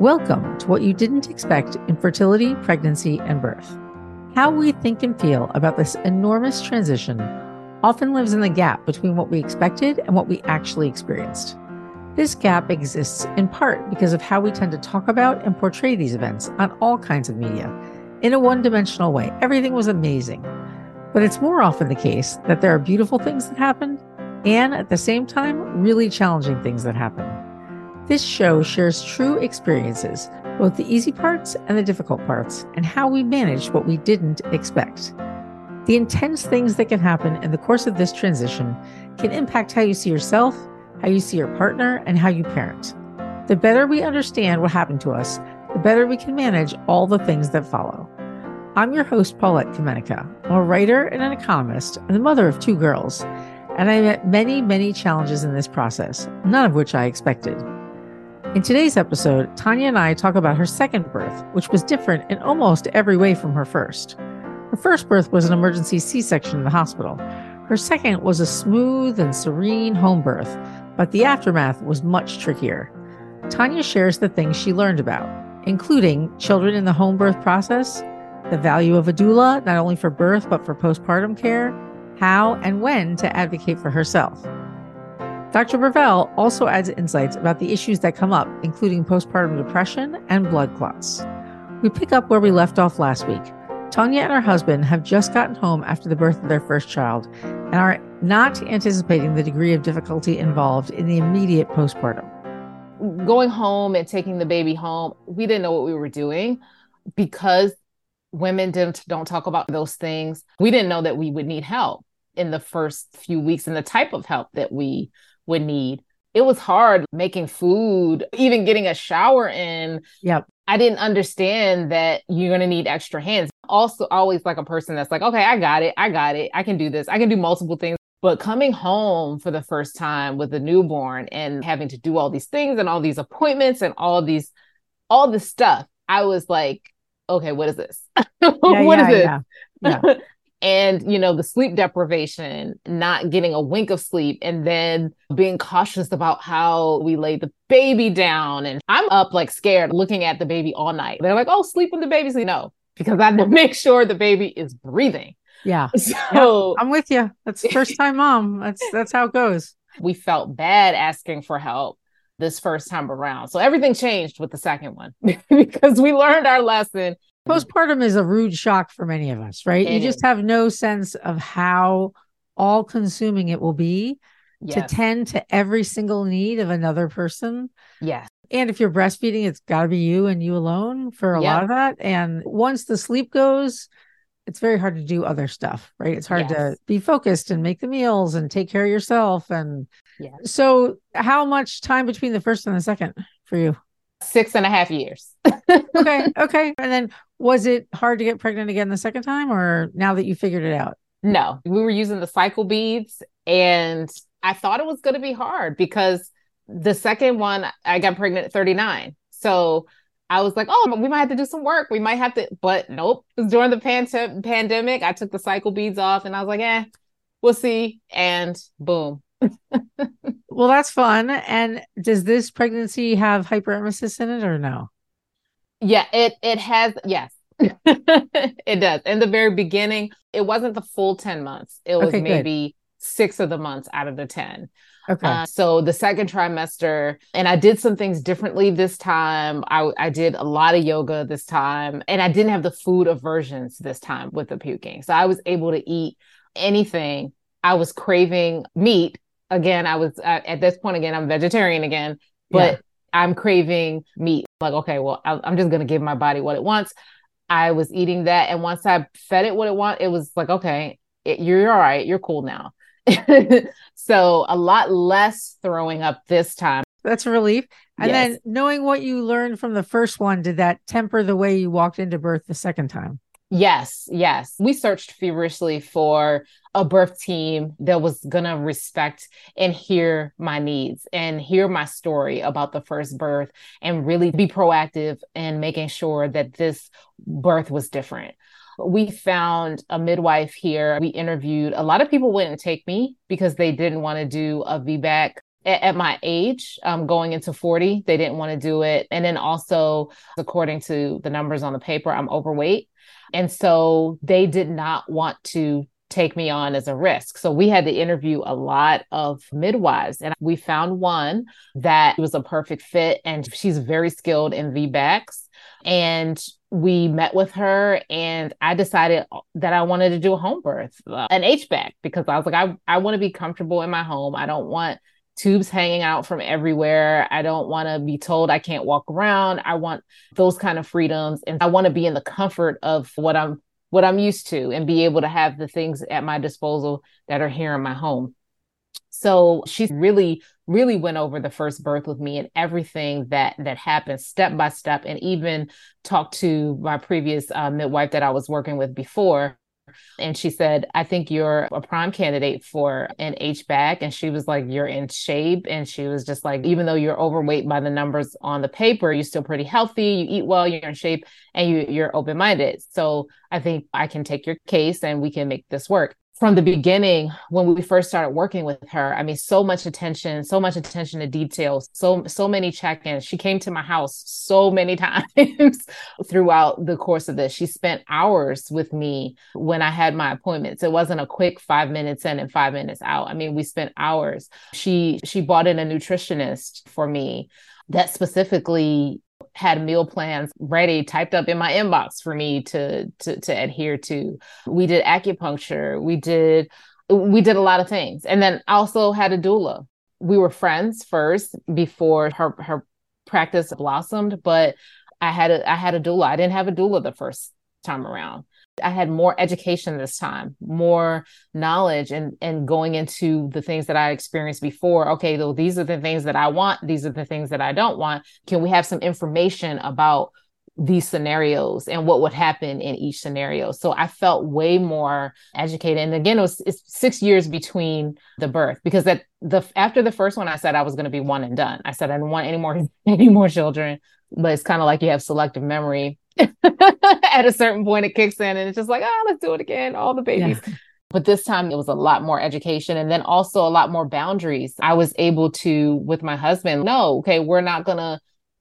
Welcome to what you didn't expect in fertility, pregnancy, and birth. How we think and feel about this enormous transition often lives in the gap between what we expected and what we actually experienced. This gap exists in part because of how we tend to talk about and portray these events on all kinds of media in a one dimensional way. Everything was amazing. But it's more often the case that there are beautiful things that happen and at the same time, really challenging things that happen. This show shares true experiences, both the easy parts and the difficult parts, and how we managed what we didn't expect. The intense things that can happen in the course of this transition can impact how you see yourself, how you see your partner, and how you parent. The better we understand what happened to us, the better we can manage all the things that follow. I'm your host, Paulette Kamenecka. I'm a writer and an economist and the mother of two girls, and I met many, many challenges in this process, none of which I expected. In today's episode, Tonya and I talk about her second birth, which was different in almost every way from her first. Her first birth was an emergency C section in the hospital. Her second was a smooth and serene home birth, but the aftermath was much trickier. Tonya shares the things she learned about, including children in the home birth process, the value of a doula, not only for birth, but for postpartum care, how and when to advocate for herself. Dr. Bervell also adds insights about the issues that come up, including postpartum depression and blood clots. We pick up where we left off last week. Tonya and her husband have just gotten home after the birth of their first child and are not anticipating the degree of difficulty involved in the immediate postpartum. Going home and taking the baby home, we didn't know what we were doing because women didn't don't talk about those things. We didn't know that we would need help in the first few weeks and the type of help that we would need. It was hard making food, even getting a shower in. Yep. I didn't understand that you're going to need extra hands. Also, always like a person that's like, okay, I got it. I got it. I can do this. I can do multiple things. But coming home for the first time with a newborn and having to do all these things and all these appointments and all these, all this stuff, I was like, okay, what is this? Yeah, what yeah, is this? yeah, yeah. and you know the sleep deprivation not getting a wink of sleep and then being cautious about how we lay the baby down and i'm up like scared looking at the baby all night they're like oh sleep with the baby so no because i have to make sure the baby is breathing Yeah. so I'm with you. That's first time mom. That's that's how it goes. we felt bad asking for help this first time around so everything changed with the second one because we learned our lesson Postpartum is a rude shock for many of us, right? It you just have no sense of how all consuming it will be to tend to every single need of another person. yes And if you're breastfeeding, it's got to be you and you alone for a lot of that. And once the sleep goes, it's very hard to do other stuff, right? It's hard to be focused and make the meals and take care of yourself. And Yeah. so, how much time between the first and the second for you? Six and a half years Okay. okay. And then was it hard to get pregnant again the second time or now that you figured it out? No, we were using the cycle beads, and I thought it was going to be hard because the second one I got pregnant at 39. So I was like, oh, we might have to do some work. We might have to, but nope. It was during the pan- pandemic. I took the cycle beads off, and I was like, eh, we'll see. And boom. Well, that's fun. And does this pregnancy have hyperemesis in it or no? Yeah, it it has yes. it does. In the very beginning, it wasn't the full 10 months. It was Okay, good. maybe six of the months out of the 10. Okay. Uh, so the second trimester, and I did some things differently this time. I, I did a lot of yoga this time, and I didn't have the food aversions this time with the puking. So I was able to eat anything. I was craving meat again. I was uh, at this point again. I'm vegetarian again, but Yeah. I'm craving meat. Like, okay, well, I, I'm just gonna give my body what it wants. I was eating that, and once I fed it what it want, it was like, okay, it, you're all right. You're cool now. so a lot less throwing up this time. That's a relief. And Yes. then knowing what you learned from the first one, did that temper the way you walked into birth the second time? Yes, yes. We searched feverishly for a birth team that was going to respect and hear my needs and hear my story about the first birth and really be proactive in making sure that this birth was different. We found a midwife here. We interviewed a lot of people wouldn't take me because they didn't want to do a VBAC at, my age, um, going into 40, they didn't want to do it. And then also, according to the numbers on the paper, I'm overweight. And so they did not want to take me on as a risk. So we had to interview a lot of midwives and we found one that was a perfect fit and she's very skilled in VBACs. And we met with her and I decided that I wanted to do a home birth, uh, an HBAC, because I was like, I, I want to be comfortable in my home. I don't want tubes hanging out from everywhere. I don't want to be told I can't walk around. I want those kind of freedoms and I want to be in the comfort of what I'm what I'm used to and be able to have the things at my disposal that are here in my home. So she really, really went over the first birth with me and everything that that happened step by step, and even talked to my previous uh, midwife that I was working with before. And she said, I think you're a prime candidate for an HBAC. And she was like, You're in shape. And she was just like, Even though you're overweight by the numbers on the paper, you're still pretty healthy. You eat well, you're in shape, and you, you're open minded. So I think I can take your case and we can make this work from the beginning when we first started working with her i mean so much attention so much attention to details so so many check-ins. She came to my house so many times throughout the course of this. She spent hours with me when i had my appointments. It wasn't a quick 5 minutes in and 5 minutes out. I mean we spent hours. She she brought in a nutritionist for me that specifically had meal plans ready typed up in my inbox for me to to to adhere to. We did acupuncture. We did we did a lot of things. And then also had a doula. We were friends first before her her practice blossomed but i had a i had a doula. I didn't have a doula the first time around I had more education this time, more knowledge and and going into the things that I experienced before. Okay, though these are the things that I want, these are the things that I don't want. Can we have some information about these scenarios and what would happen in each scenario. So I felt way more educated. And again, it was six years between the birth because that the after the first one, I said I was going to be one and done. I said I didn't want any more any more children. But it's kind of like you have selective memory. At a certain point, it kicks in, and it's just like, oh, let's do it again. All the babies. Yeah. But this time it was a lot more education and then also a lot more boundaries. I was able to, with my husband, no, okay, we're not going to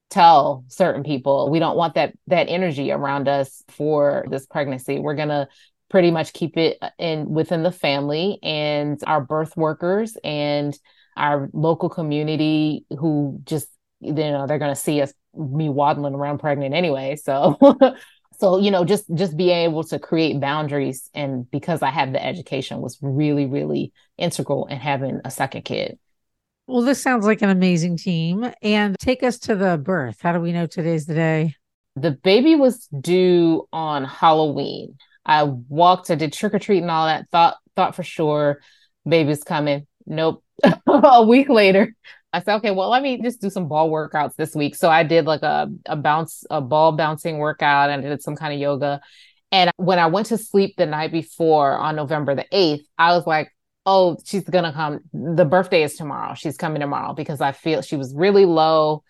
tell certain people we don't want that that energy around us for this pregnancy we're going to pretty much keep it uh, in within the family and our birth workers and our local community who just you know they're going to see us me waddling around pregnant anyway so so you know just just being able to create boundaries and because i have the education was really really integral in having a second kid well, this sounds like an amazing team. And take us to the birth. How do we know today's the day? The baby was due on Halloween. I walked, I did trick or treat and all that. Thought thought for sure baby's coming. Nope. a week later, I said, okay, well, let me just do some ball workouts this week. So I did like a, a bounce, a ball bouncing workout and I did some kind of yoga. And when I went to sleep the night before on November the 8th, I was like, oh, she's gonna come. The birthday is tomorrow. She's coming tomorrow because I feel she was really low.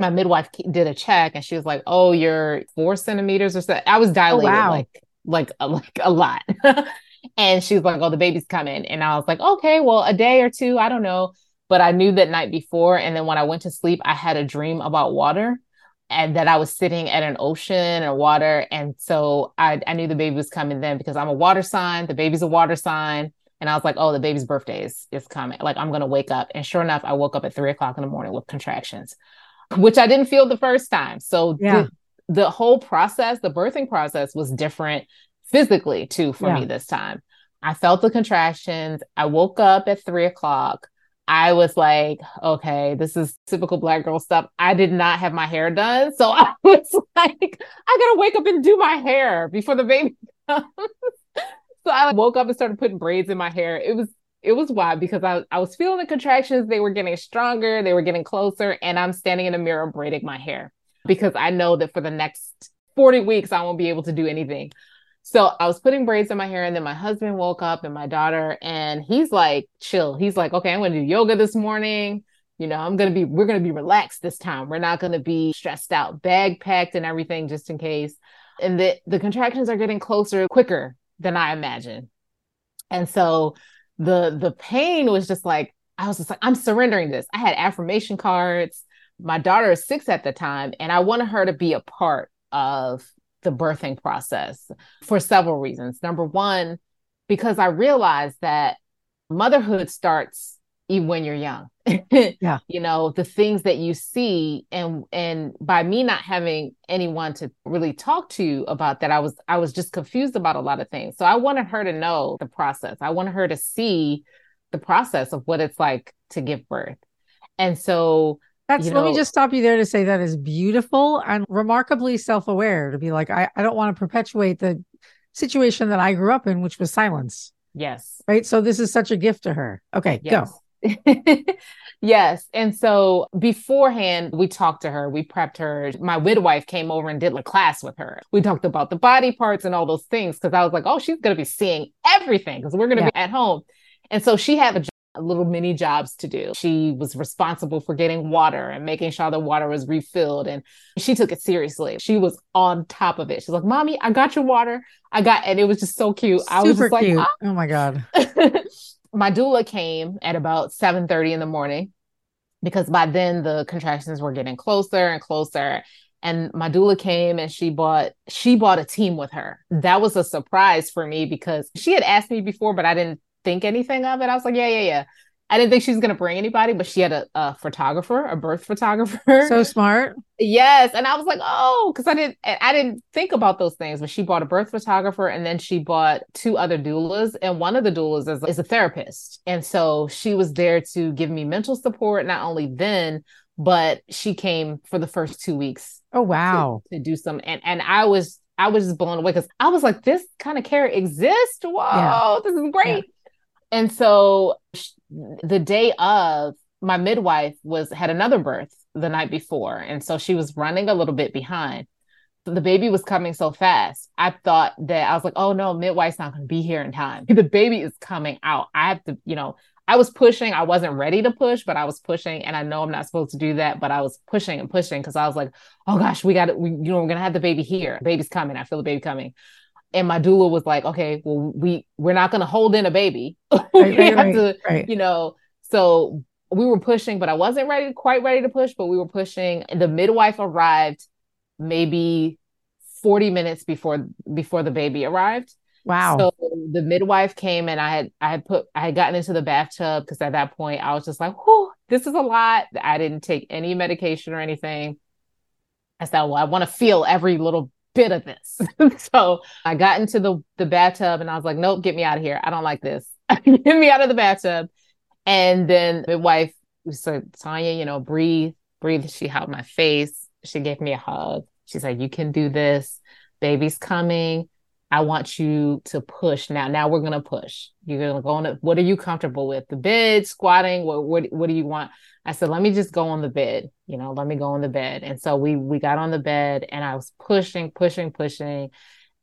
My midwife did a check and she was like, "Oh, you're four centimeters or so." I was oh, dilated oh, wow. like like a, like a lot. and she was like, "Oh, the baby's coming," and I was like, "Okay, well, a day or two, I don't know." But I knew that night before, and then when I went to sleep, I had a dream about water and that I was sitting at an ocean or water. And so I, I knew the baby was coming then because I'm a water sign. The baby's a water sign. And I was like, oh, the baby's birthday is, is coming. Like, I'm going to wake up. And sure enough, I woke up at three o'clock in the morning with contractions, which I didn't feel the first time. So yeah. the, the whole process, the birthing process was different physically too for yeah. me this time. I felt the contractions. I woke up at three o'clock. I was like, okay, this is typical black girl stuff. I did not have my hair done. So I was like, I gotta wake up and do my hair before the baby comes. So I woke up and started putting braids in my hair. It was it was wild because I, I was feeling the contractions. They were getting stronger, they were getting closer, and I'm standing in the mirror braiding my hair because I know that for the next 40 weeks I won't be able to do anything. So I was putting braids in my hair, and then my husband woke up and my daughter, and he's like, chill. He's like, okay, I'm gonna do yoga this morning. You know, I'm gonna be, we're gonna be relaxed this time. We're not gonna be stressed out, bag packed and everything just in case. And the the contractions are getting closer quicker than I imagined. And so the the pain was just like I was just like, I'm surrendering this. I had affirmation cards. My daughter is six at the time, and I wanted her to be a part of the birthing process for several reasons. Number one, because I realized that motherhood starts even when you're young. yeah. You know, the things that you see and and by me not having anyone to really talk to about that, I was I was just confused about a lot of things. So I wanted her to know the process. I wanted her to see the process of what it's like to give birth. And so that's, you know, let me just stop you there to say that is beautiful and remarkably self aware to be like, I, I don't want to perpetuate the situation that I grew up in, which was silence. Yes. Right. So this is such a gift to her. Okay, yes. go. yes. And so beforehand, we talked to her, we prepped her. My midwife came over and did a class with her. We talked about the body parts and all those things because I was like, oh, she's going to be seeing everything because we're going to yeah. be at home. And so she had a little mini jobs to do. She was responsible for getting water and making sure the water was refilled. And she took it seriously. She was on top of it. She's like, Mommy, I got your water. I got, and it was just so cute. Super I was just like, oh. oh my God. my doula came at about 7 30 in the morning because by then the contractions were getting closer and closer and my doula came and she bought she bought a team with her that was a surprise for me because she had asked me before but i didn't think anything of it. I was like, yeah, yeah, yeah. I didn't think she was going to bring anybody, but she had a, a, photographer, a birth photographer. So smart. yes, and I was like, oh, because I didn't, I didn't think about those things. But she bought a birth photographer, and then she bought two other doulas, and one of the doulas is, is a therapist, and so she was there to give me mental support. Not only then, but she came for the first two weeks. Oh wow! To, to do some, and and I was I was just blown away because I was like, this kind of care exists. Whoa, yeah. this is great. Yeah. And so the day of, my midwife was had another birth the night before, and so she was running a little bit behind. The baby was coming so fast. I thought that I was like, "Oh no, midwife's not going to be here in time. The baby is coming out. I have to, you know." I was pushing. I wasn't ready to push, but I was pushing, and I know I'm not supposed to do that, but I was pushing and pushing because I was like, "Oh gosh, we got it. You know, we're gonna have the baby here. The baby's coming. I feel the baby coming." And my doula was like, okay, well, we we're not going to hold in a baby. we right, have to, right. you know. So we were pushing, but I wasn't ready, quite ready to push, but we were pushing. And the midwife arrived maybe 40 minutes before before the baby arrived. Wow. So the midwife came and I had I had put I had gotten into the bathtub because at that point I was just like, whew, this is a lot. I didn't take any medication or anything. I said, well, I want to feel every little bit of this. so I got into the, the bathtub and I was like, nope, get me out of here. I don't like this. get me out of the bathtub. And then my wife said, Tonya, you know, breathe, breathe. She held my face. She gave me a hug. She said, you can do this. Baby's coming. I want you to push now. Now we're gonna push. You're gonna go on. A, what are you comfortable with? The bed, squatting. What what what do you want? I said, let me just go on the bed. You know, let me go on the bed. And so we we got on the bed, and I was pushing, pushing, pushing,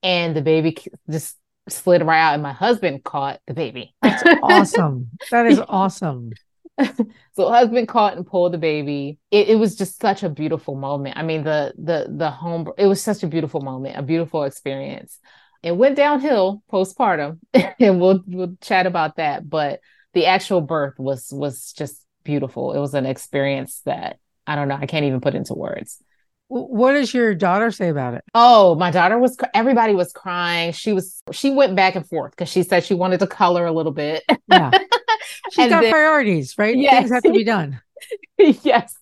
and the baby just slid right out, and my husband caught the baby. That's awesome. That is awesome. so husband caught and pulled the baby. It, it, was just such a beautiful moment. I mean, the the the home. It was such a beautiful moment, a beautiful experience. It went downhill postpartum, and we'll we'll chat about that. But the actual birth was was just beautiful. It was an experience that I don't know. I can't even put into words. What does your daughter say about it? Oh, my daughter was, everybody was crying. She was, she went back and forth because she said she wanted to color a little bit. Yeah. She's got then, priorities, right? Yes. Things have to be done. yes.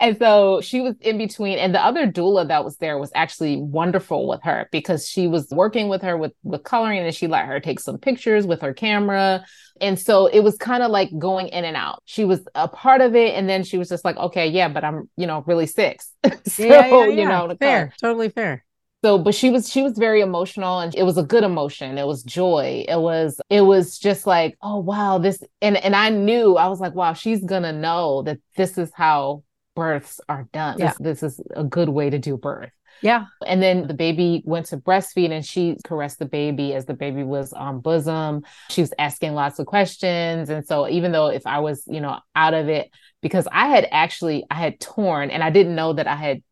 And so she was in between. And the other doula that was there was actually wonderful with her because she was working with her with, with coloring and she let her take some pictures with her camera. And so it was kind of like going in and out. She was a part of it. And then she was just like, okay, yeah, but I'm, you know, really sick. so, yeah, yeah, yeah. you know, fair, totally fair so but she was she was very emotional and it was a good emotion it was joy it was it was just like oh wow this and and i knew i was like wow she's gonna know that this is how births are done. Yeah. This, this is a good way to do birth. Yeah. And then the baby went to breastfeed and she caressed the baby as the baby was on bosom. She was asking lots of questions. And so even though if I was, you know, out of it, because I had actually I had torn and I didn't know that I had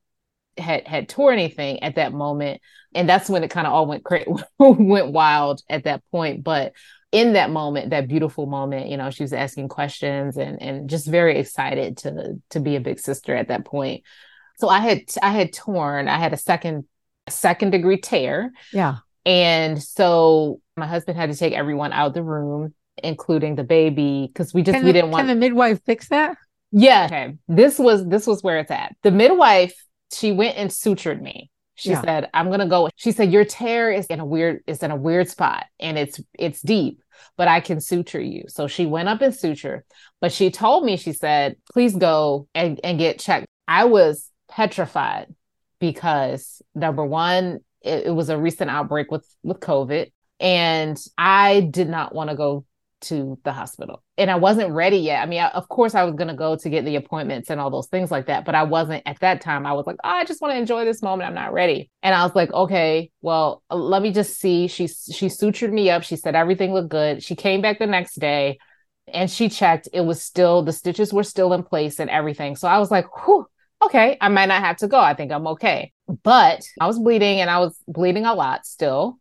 had had tore anything at that moment. And that's when it kind of all went cra- went wild at that point. But in that moment, that beautiful moment, you know, she was asking questions and and just very excited to to be a big sister at that point. So I had I had torn, I had a second second degree tear. Yeah. And so my husband had to take everyone out of the room, including the baby, because we just can we the, didn't want Can the midwife fix that? Yeah. Okay. This was this was where it's at. The midwife, she went and sutured me. She Yeah. said, I'm gonna go. She said, Your tear is in a weird, it's in a weird spot and it's it's deep, but I can suture you. So she went up and suture, but she told me, she said, please go and, and get checked. I was petrified because number one, it, it was a recent outbreak with with COVID. And I did not want to go to the hospital. And I wasn't ready yet. I mean, I, of course, I was going to go to get the appointments and all those things like that. But I wasn't at that time. I was like, oh, I just want to enjoy this moment. I'm not ready. And I was like, okay, well, uh, let me just see. She she sutured me up. She said everything looked good. She came back the next day and she checked. It was still the stitches were still in place and everything. So I was like, whew, okay, I might not have to go. I think I'm okay. But I was bleeding and I was bleeding a lot still.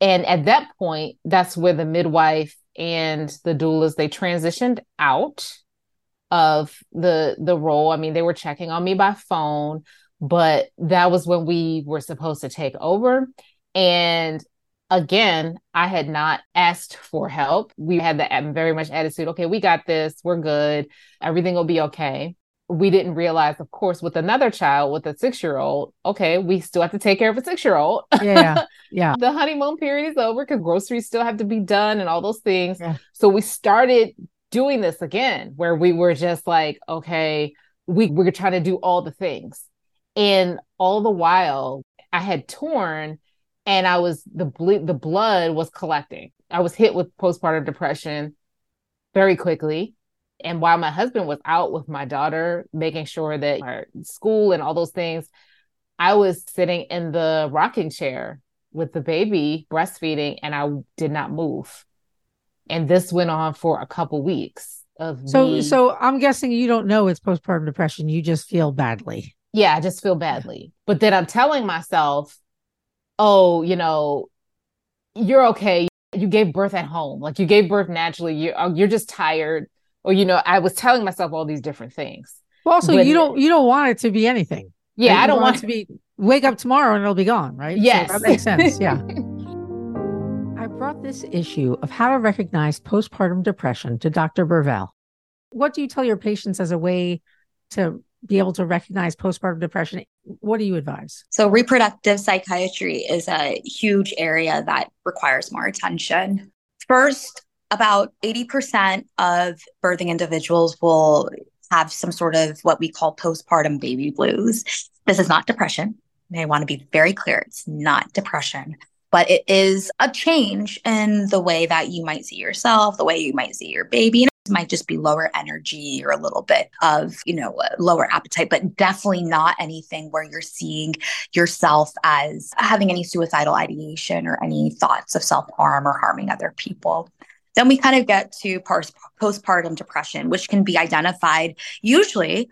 And at that point, that's where the midwife and the doulas they transitioned out of the the role. I mean, they were checking on me by phone, but that was when we were supposed to take over. And again, I had not asked for help. We had the very much attitude, okay, we got this, we're good, everything will be okay. We didn't realize, of course, with another child, with a six year old, okay, we still have to take care of a six year old. Yeah. Yeah. the honeymoon period is over because groceries still have to be done and all those things. Yeah. So we started doing this again, where we were just like, okay, we we're trying to do all the things, and all the while I had torn, and I was the ble- the blood was collecting. I was hit with postpartum depression very quickly. And while my husband was out with my daughter, making sure that her school and all those things, I was sitting in the rocking chair with the baby breastfeeding and I did not move. And this went on for a couple weeks of So me- so I'm guessing you don't know it's postpartum depression. You just feel badly. yeah, I just feel badly. But then I'm telling myself, oh, you know, you're okay. You gave birth at home. Like you gave birth naturally. You oh, uh, you're just tired. Or you know, I was telling myself all these different things. Well, also But- you don't you don't want it to be anything. Yeah, Right? I don't want it to be wake up tomorrow and it'll be gone, right? So that makes sense. Yeah. I brought this issue of how to recognize postpartum depression to Dr. Bervell. What do you tell your patients as a way to be able to recognize postpartum depression? What do you advise? So, reproductive psychiatry is a huge area that requires more attention. First, about 80% of birthing individuals will have some sort of what we call postpartum baby blues. This is not depression. I want to be very clear it's not depression, but it is a change in the way that you might see yourself, the way you might see your baby. And it might just be lower energy or a little bit of, you know, lower appetite, but definitely not anything where you're seeing yourself as having any suicidal ideation or any thoughts of self harm or harming other people. Then we kind of get to postpartum depression, which can be identified usually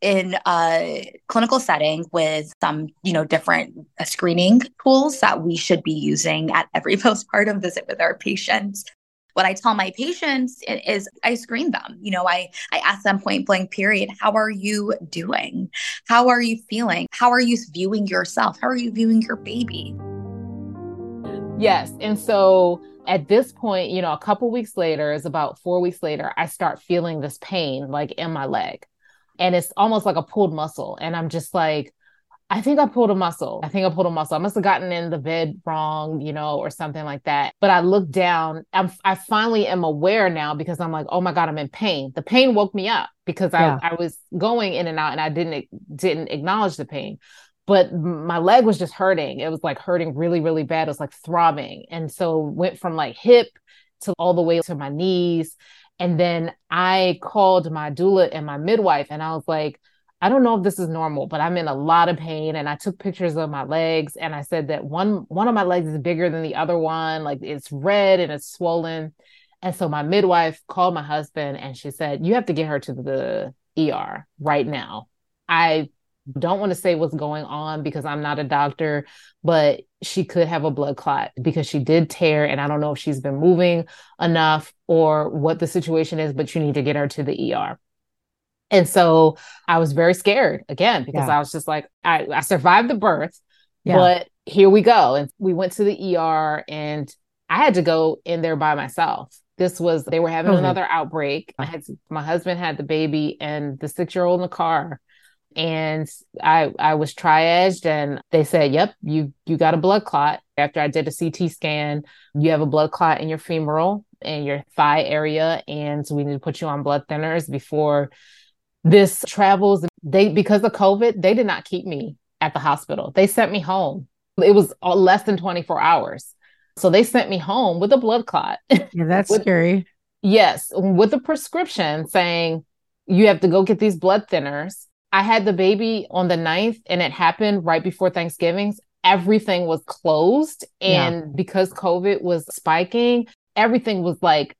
in a clinical setting with some, you know, different uh, screening tools that we should be using at every postpartum visit with our patients. What I tell my patients is I screen them. You know, I I ask them point blank period, how are you doing? How are you feeling? How are you viewing yourself? How are you viewing your baby? Yes. And so at this point, you know, a couple weeks later, is about four weeks later, I start feeling this pain like in my leg. And it's almost like a pulled muscle. And I'm just like, I think I pulled a muscle. I think I pulled a muscle. I must have gotten in the bed wrong, you know, or something like that. But I look down. I'm, I finally am aware now because I'm like, oh my god, I'm in pain. The pain woke me up because Yeah. I, I was going in and out, and I didn't didn't acknowledge the pain. But my leg was just hurting. It was like hurting really, really bad. It was like throbbing, and so went from like hip to all the way to my knees. And then I called my doula and my midwife, and I was like, I don't know if this is normal, but I'm in a lot of pain. And I took pictures of my legs and I said that one one of my legs is bigger than the other one. Like it's red and it's swollen. And so my midwife called my husband and she said, You have to get her to the ER right now. I don't want to say what's going on because I'm not a doctor, but she could have a blood clot because she did tear. And I don't know if she's been moving enough or what the situation is, but you need to get her to the ER. And so I was very scared again because yeah. I was just like, I, I survived the birth, yeah. but here we go. And we went to the ER and I had to go in there by myself. This was, they were having okay. another outbreak. I had, my husband had the baby and the six year old in the car and I I was triaged and they said, "Yep, you you got a blood clot." After I did a CT scan, you have a blood clot in your femoral and your thigh area and so we need to put you on blood thinners before this travels. They because of COVID, they did not keep me at the hospital. They sent me home. It was less than 24 hours. So they sent me home with a blood clot. Yeah, that's with, scary. Yes, with a prescription saying you have to go get these blood thinners I had the baby on the 9th and it happened right before Thanksgiving. Everything was closed. And yeah. because COVID was spiking, everything was like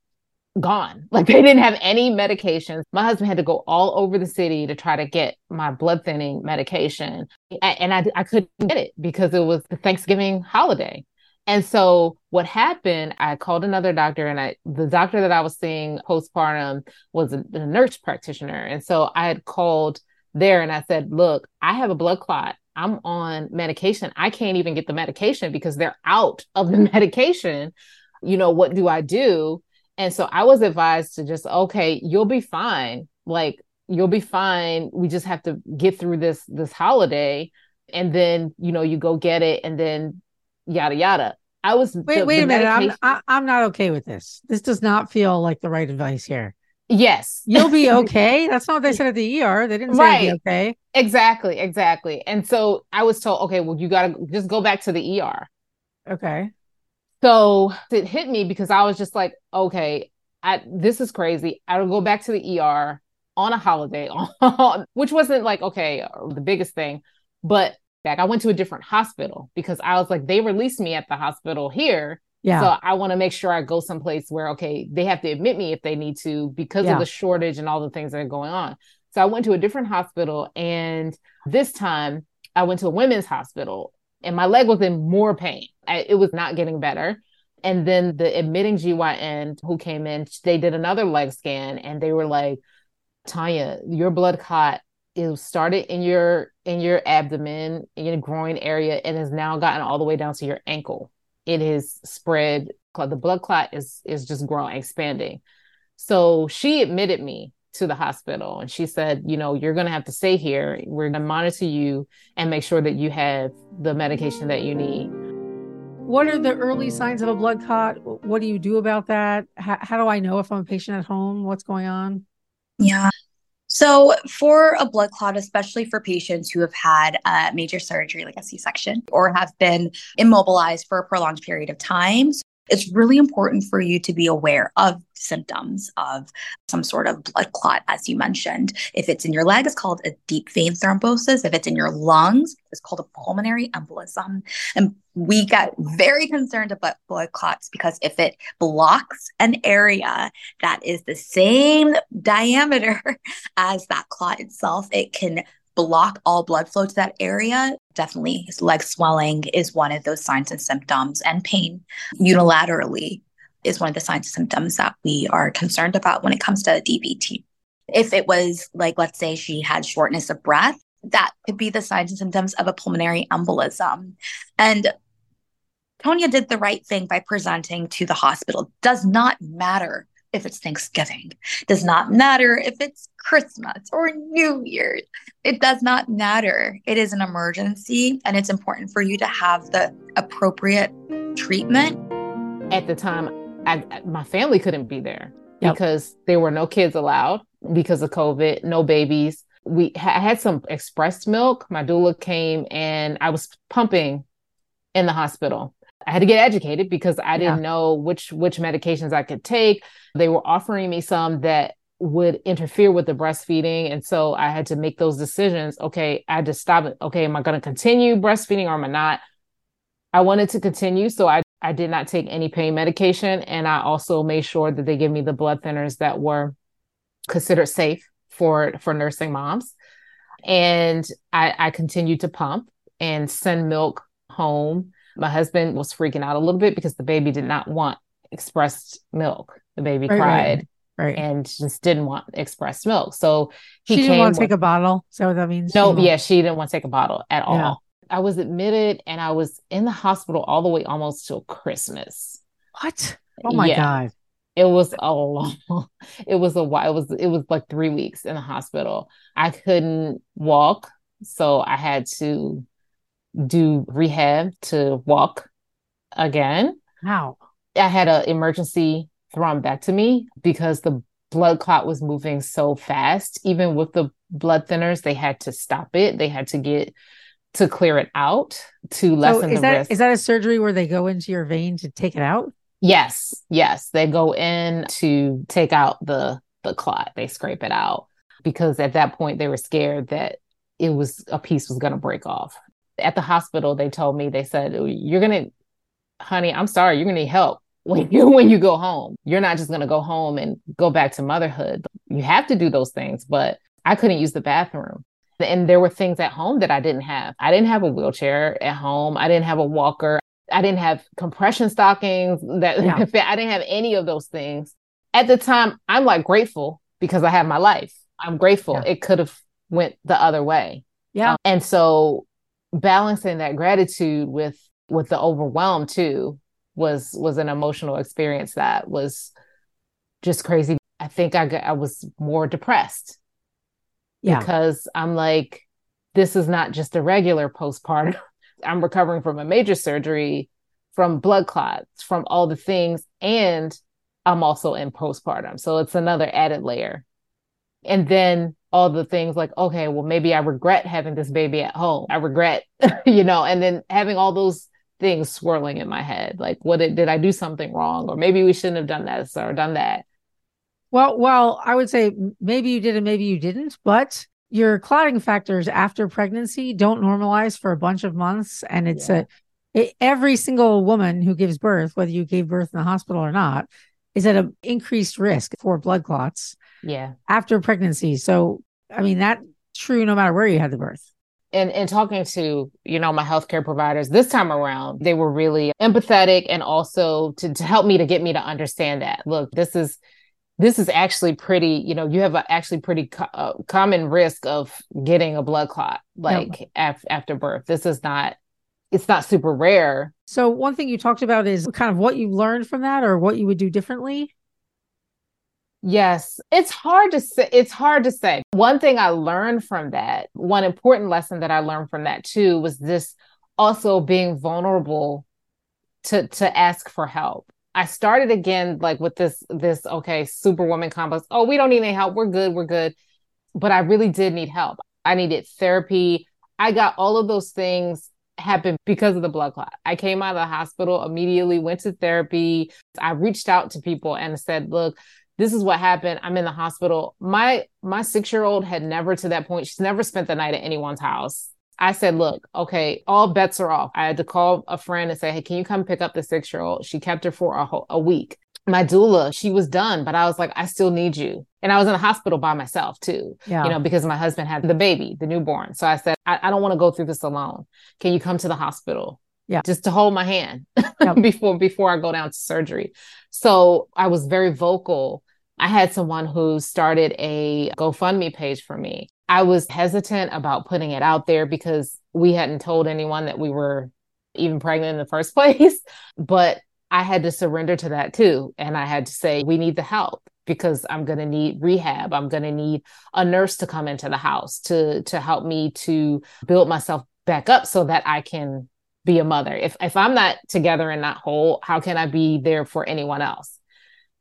gone. Like they didn't have any medications. My husband had to go all over the city to try to get my blood thinning medication. And I, I couldn't get it because it was the Thanksgiving holiday. And so what happened, I called another doctor and I the doctor that I was seeing postpartum was a, a nurse practitioner. And so I had called there and I said, Look, I have a blood clot. I'm on medication. I can't even get the medication because they're out of the medication. You know, what do I do? And so I was advised to just, okay, you'll be fine. Like, you'll be fine. We just have to get through this this holiday. And then, you know, you go get it and then yada yada. I was wait, the, wait the a minute. I'm I, am i am not okay with this. This does not feel like the right advice here. Yes. You'll be okay. That's not what they said at the ER. They didn't say right. okay. Exactly, exactly. And so I was told, okay, well, you gotta just go back to the ER. Okay. So it hit me because I was just like, okay, I, this is crazy. I'll go back to the ER on a holiday, which wasn't like, okay, the biggest thing, but back, I went to a different hospital because I was like, they released me at the hospital here yeah. So I want to make sure I go someplace where, okay, they have to admit me if they need to because yeah. of the shortage and all the things that are going on. So I went to a different hospital and this time I went to a women's hospital and my leg was in more pain. I, it was not getting better. And then the admitting GYN who came in, they did another leg scan and they were like, Tonya, your blood clot it started in your in your abdomen, in your groin area, and has now gotten all the way down to your ankle it is spread the blood clot is is just growing expanding. So she admitted me to the hospital and she said you know you're going to have to stay here. We're going to monitor you and make sure that you have the medication that you need. What are the early signs of a blood clot? What do you do about that? How, how do i know if i'm a patient at home? What's going on? Yeah so, for a blood clot, especially for patients who have had a major surgery like a C section or have been immobilized for a prolonged period of time, it's really important for you to be aware of symptoms of some sort of blood clot, as you mentioned. If it's in your leg, it's called a deep vein thrombosis. If it's in your lungs, it's called a pulmonary embolism. And we get very concerned about blood clots because if it blocks an area that is the same diameter as that clot itself, it can block all blood flow to that area, definitely leg swelling is one of those signs and symptoms, and pain unilaterally is one of the signs and symptoms that we are concerned about when it comes to DVT. If it was like, let's say she had shortness of breath, that could be the signs and symptoms of a pulmonary embolism. And Tonya did the right thing by presenting to the hospital. Does not matter if it's Thanksgiving. Does not matter if it's Christmas or New Year's. It does not matter. It is an emergency and it's important for you to have the appropriate treatment. At the time, I, my family couldn't be there yep. because there were no kids allowed because of COVID, no babies. We ha- had some expressed milk. My doula came and I was pumping in the hospital. I had to get educated because I didn't yeah. know which which medications I could take. They were offering me some that would interfere with the breastfeeding. And so I had to make those decisions. Okay, I had to stop it. Okay, am I going to continue breastfeeding or am I not? I wanted to continue. So I, I did not take any pain medication. And I also made sure that they give me the blood thinners that were considered safe for, for nursing moms. And I, I continued to pump and send milk home. My husband was freaking out a little bit because the baby did not want expressed milk. The baby Right, cried right, right. and just didn't want expressed milk. So he she didn't want to with- take a bottle. so that means? No, yeah, she didn't want to take a bottle at all. Yeah. I was admitted and I was in the hospital all the way almost till Christmas. What? Oh my Yeah. God. It was a long, it was a while. It was it was like three weeks in the hospital. I couldn't walk, so I had to do rehab to walk again. Wow. I had an emergency thrombectomy because the blood clot was moving so fast. Even with the blood thinners, they had to stop it. They had to get to clear it out to So lessen is the that risk. is that a surgery where they go into your vein to take it out? Yes, yes. They go in to take out the the clot. They scrape it out because at that point they were scared that it was a piece was going to break off. At the hospital, they told me they said you're going to, honey, I'm sorry, you're going to need help when you when you go home. You're not just going to go home and go back to motherhood. You have to do those things, but I couldn't use the bathroom. And there were things at home that I didn't have. I didn't have a wheelchair at home. I didn't have a walker. I didn't have compression stockings that. I didn't have any of those things. At the time, I'm like grateful because I have my life. I'm grateful. Yeah. It could have went the other way. Yeah. Um, and so balancing that gratitude with with the overwhelm too was was an emotional experience that was just crazy. I think I got, I was more depressed Yeah. because I'm like, this is not just a regular postpartum. I'm recovering from a major surgery, from blood clots, from all the things, and I'm also in postpartum. So it's another added layer. And then all the things like, okay, well, maybe I regret having this baby at home. I regret, you know, and then having all those things swirling in my head. Like, what did, did I do something wrong? Or maybe we shouldn't have done this or done that. Well, well, I would say maybe you did and maybe you didn't, but your clotting factors after pregnancy don't normalize for a bunch of months, and it's Yeah. a it, every single woman who gives birth, whether you gave birth in the hospital or not, is at an increased risk for blood clots Yeah. after pregnancy. So, I mean, that's true no matter where you had the birth. and and talking to you know my healthcare providers this time around they were really empathetic and also to, to help me to get me to understand that look this is this is actually pretty you know you have a actually pretty co- uh, common risk of getting a blood clot like af- after birth this is not it's not super rare So, one thing you talked about is kind of what you learned from that or what you would do differently. Yes, it's hard to say. It's hard to say. One thing I learned from that, one important lesson that I learned from that too, was this also being vulnerable to to ask for help. I started again like with this this okay superwoman complex. Oh, we don't need any help. We're good. We're good. But I really did need help. I needed therapy. I got all of those things happen because of the blood clot. I came out of the hospital immediately, went to therapy. I reached out to people and said, "Look, this is what happened. I'm in the hospital. My my 6-year-old had never to that point, she's never spent the night at anyone's house. I said, look, okay, all bets are off. I had to call a friend and say, hey, can you come pick up the 6-year-old? She kept her for a, whole, a week. My doula, she was done, but I was like, I still need you. And I was in the hospital by myself too, Yeah. you know, because my husband had the baby, the newborn. So I said, I, I don't want to go through this alone. Can you come to the hospital? Yeah. Just to hold my hand Yep. before before I go down to surgery. So I was very vocal. I had someone who started a GoFundMe page for me. I was hesitant about putting it out there because we hadn't told anyone that we were even pregnant in the first place. But I had to surrender to that too. And I had to say, we need the help because I'm going to need rehab. I'm going to need a nurse to come into the house to, to help me to build myself back up so that I can be a mother. If, if I'm not together and not whole, how can I be there for anyone else?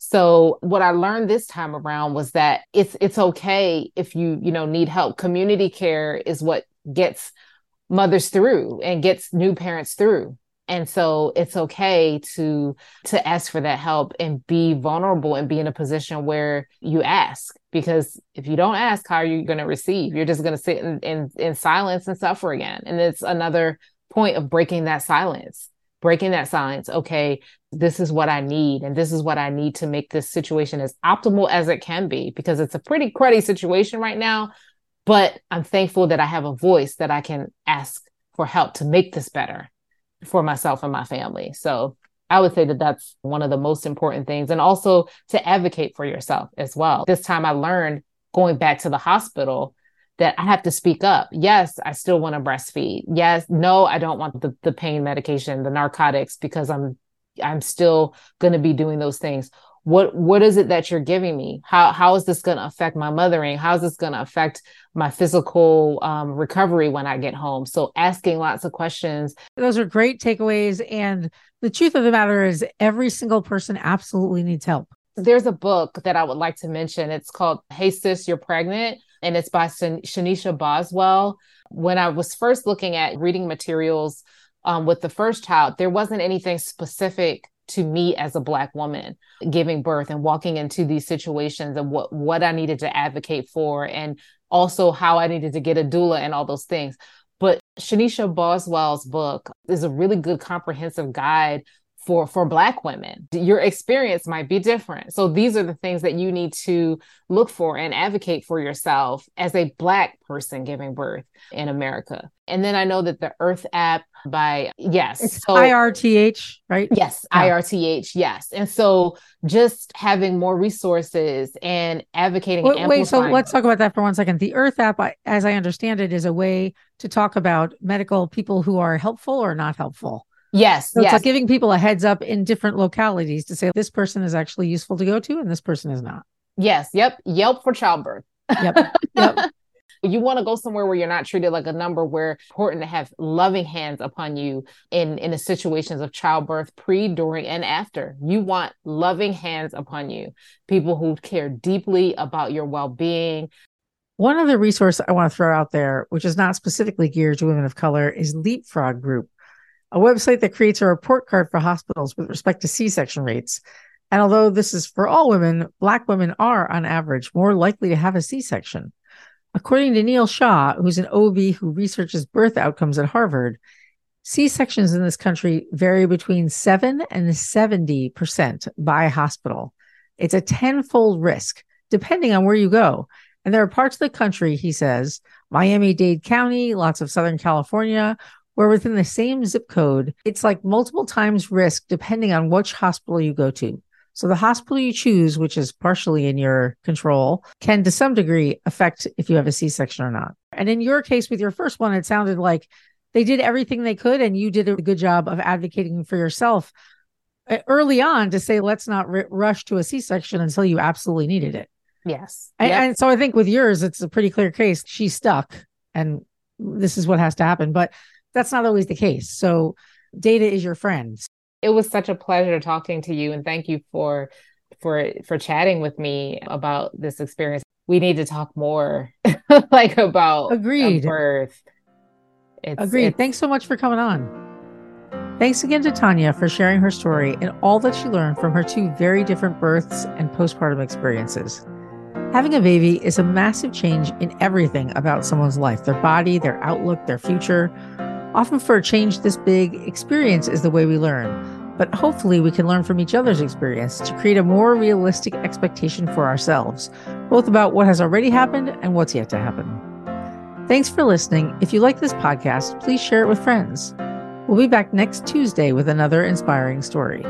So what I learned this time around was that it's it's okay if you you know need help. Community care is what gets mothers through and gets new parents through. And so it's okay to to ask for that help and be vulnerable and be in a position where you ask because if you don't ask how are you going to receive? You're just going to sit in, in in silence and suffer again. And it's another point of breaking that silence. Breaking that silence. Okay, this is what I need, and this is what I need to make this situation as optimal as it can be because it's a pretty cruddy situation right now. but I'm thankful that I have a voice that I can ask for help to make this better for myself and my family. So I would say that that's one of the most important things. And also to advocate for yourself as well. This time I learned going back to the hospital that I have to speak up. Yes, I still want to breastfeed. Yes, no, I don't want the, the pain medication, the narcotics, because I'm I'm still going to be doing those things. What what is it that you're giving me? How how is this going to affect my mothering? How is this going to affect my physical um, recovery when i get home? So asking lots of questions. Those are great takeaways and the truth of the matter is every single person absolutely needs help. There's a book that i would like to mention. It's called hey sis you're pregnant and it's by Shan- Shanicia Boswell when i was first looking at reading materials um, with the first child there wasn't anything specific to me as a black woman giving birth and walking into these situations and what what I needed to advocate for and also how I needed to get a doula and all those things. But Shanicia Boswell's book is a really good comprehensive guide for for black women. Your experience might be different. So these are the things that you need to look for and advocate for yourself as a black person giving birth in america. And then i know that the Irth app by yes it's so, irth right? Yes yeah. irth yes. And so just having more resources and advocating wait, wait so let's talk about that for one second. The Irth app as i understand it is a way to talk about medical people who are helpful or not helpful Yes. So yes. It's like giving people a heads up in different localities to say this person is actually useful to go to and this person is not. Yes. Yep. Yelp for childbirth. Yep. Yep. you want to go somewhere where you're not treated like a number where it's important to have loving hands upon you in in the situations of childbirth pre during and after you want loving hands upon you people who care deeply about your well-being one other resource i want to throw out there which is not specifically geared to women of color is leapfrog group a website that creates a report card for hospitals with respect to C section rates. And although this is for all women, Black women are, on average, more likely to have a C section. According to Neil Shah, who's an OB who researches birth outcomes at Harvard, C sections in this country vary between 7 and 70% by hospital. It's a tenfold risk, depending on where you go. And there are parts of the country, he says, Miami Dade County, lots of Southern California, where within the same zip code, it's like multiple times risk depending on which hospital you go to. So the hospital you choose, which is partially in your control, can to some degree affect if you have a C-section or not. And in your case with your first one, it sounded like they did everything they could and you did a good job of advocating for yourself uh, early on to say, let's not r- rush to a C-section until you absolutely needed it. Yes. And, yep. and so I think with yours, it's a pretty clear case. She's stuck and this is what has to happen. But that's not always the case. So data is your friend. It was such a pleasure talking to you and thank you for for for chatting with me about this experience. We need to talk more like about agreed birth. It's, agreed. It's... Thanks so much for coming on. Thanks again to Tonya for sharing her story and all that she learned from her two very different births and postpartum experiences. Having a baby is a massive change in everything about someone's life their body, their outlook, their future. Often, for a change this big, experience is the way we learn. But hopefully, we can learn from each other's experience to create a more realistic expectation for ourselves, both about what has already happened and what's yet to happen. Thanks for listening. If you like this podcast, please share it with friends. We'll be back next Tuesday with another inspiring story.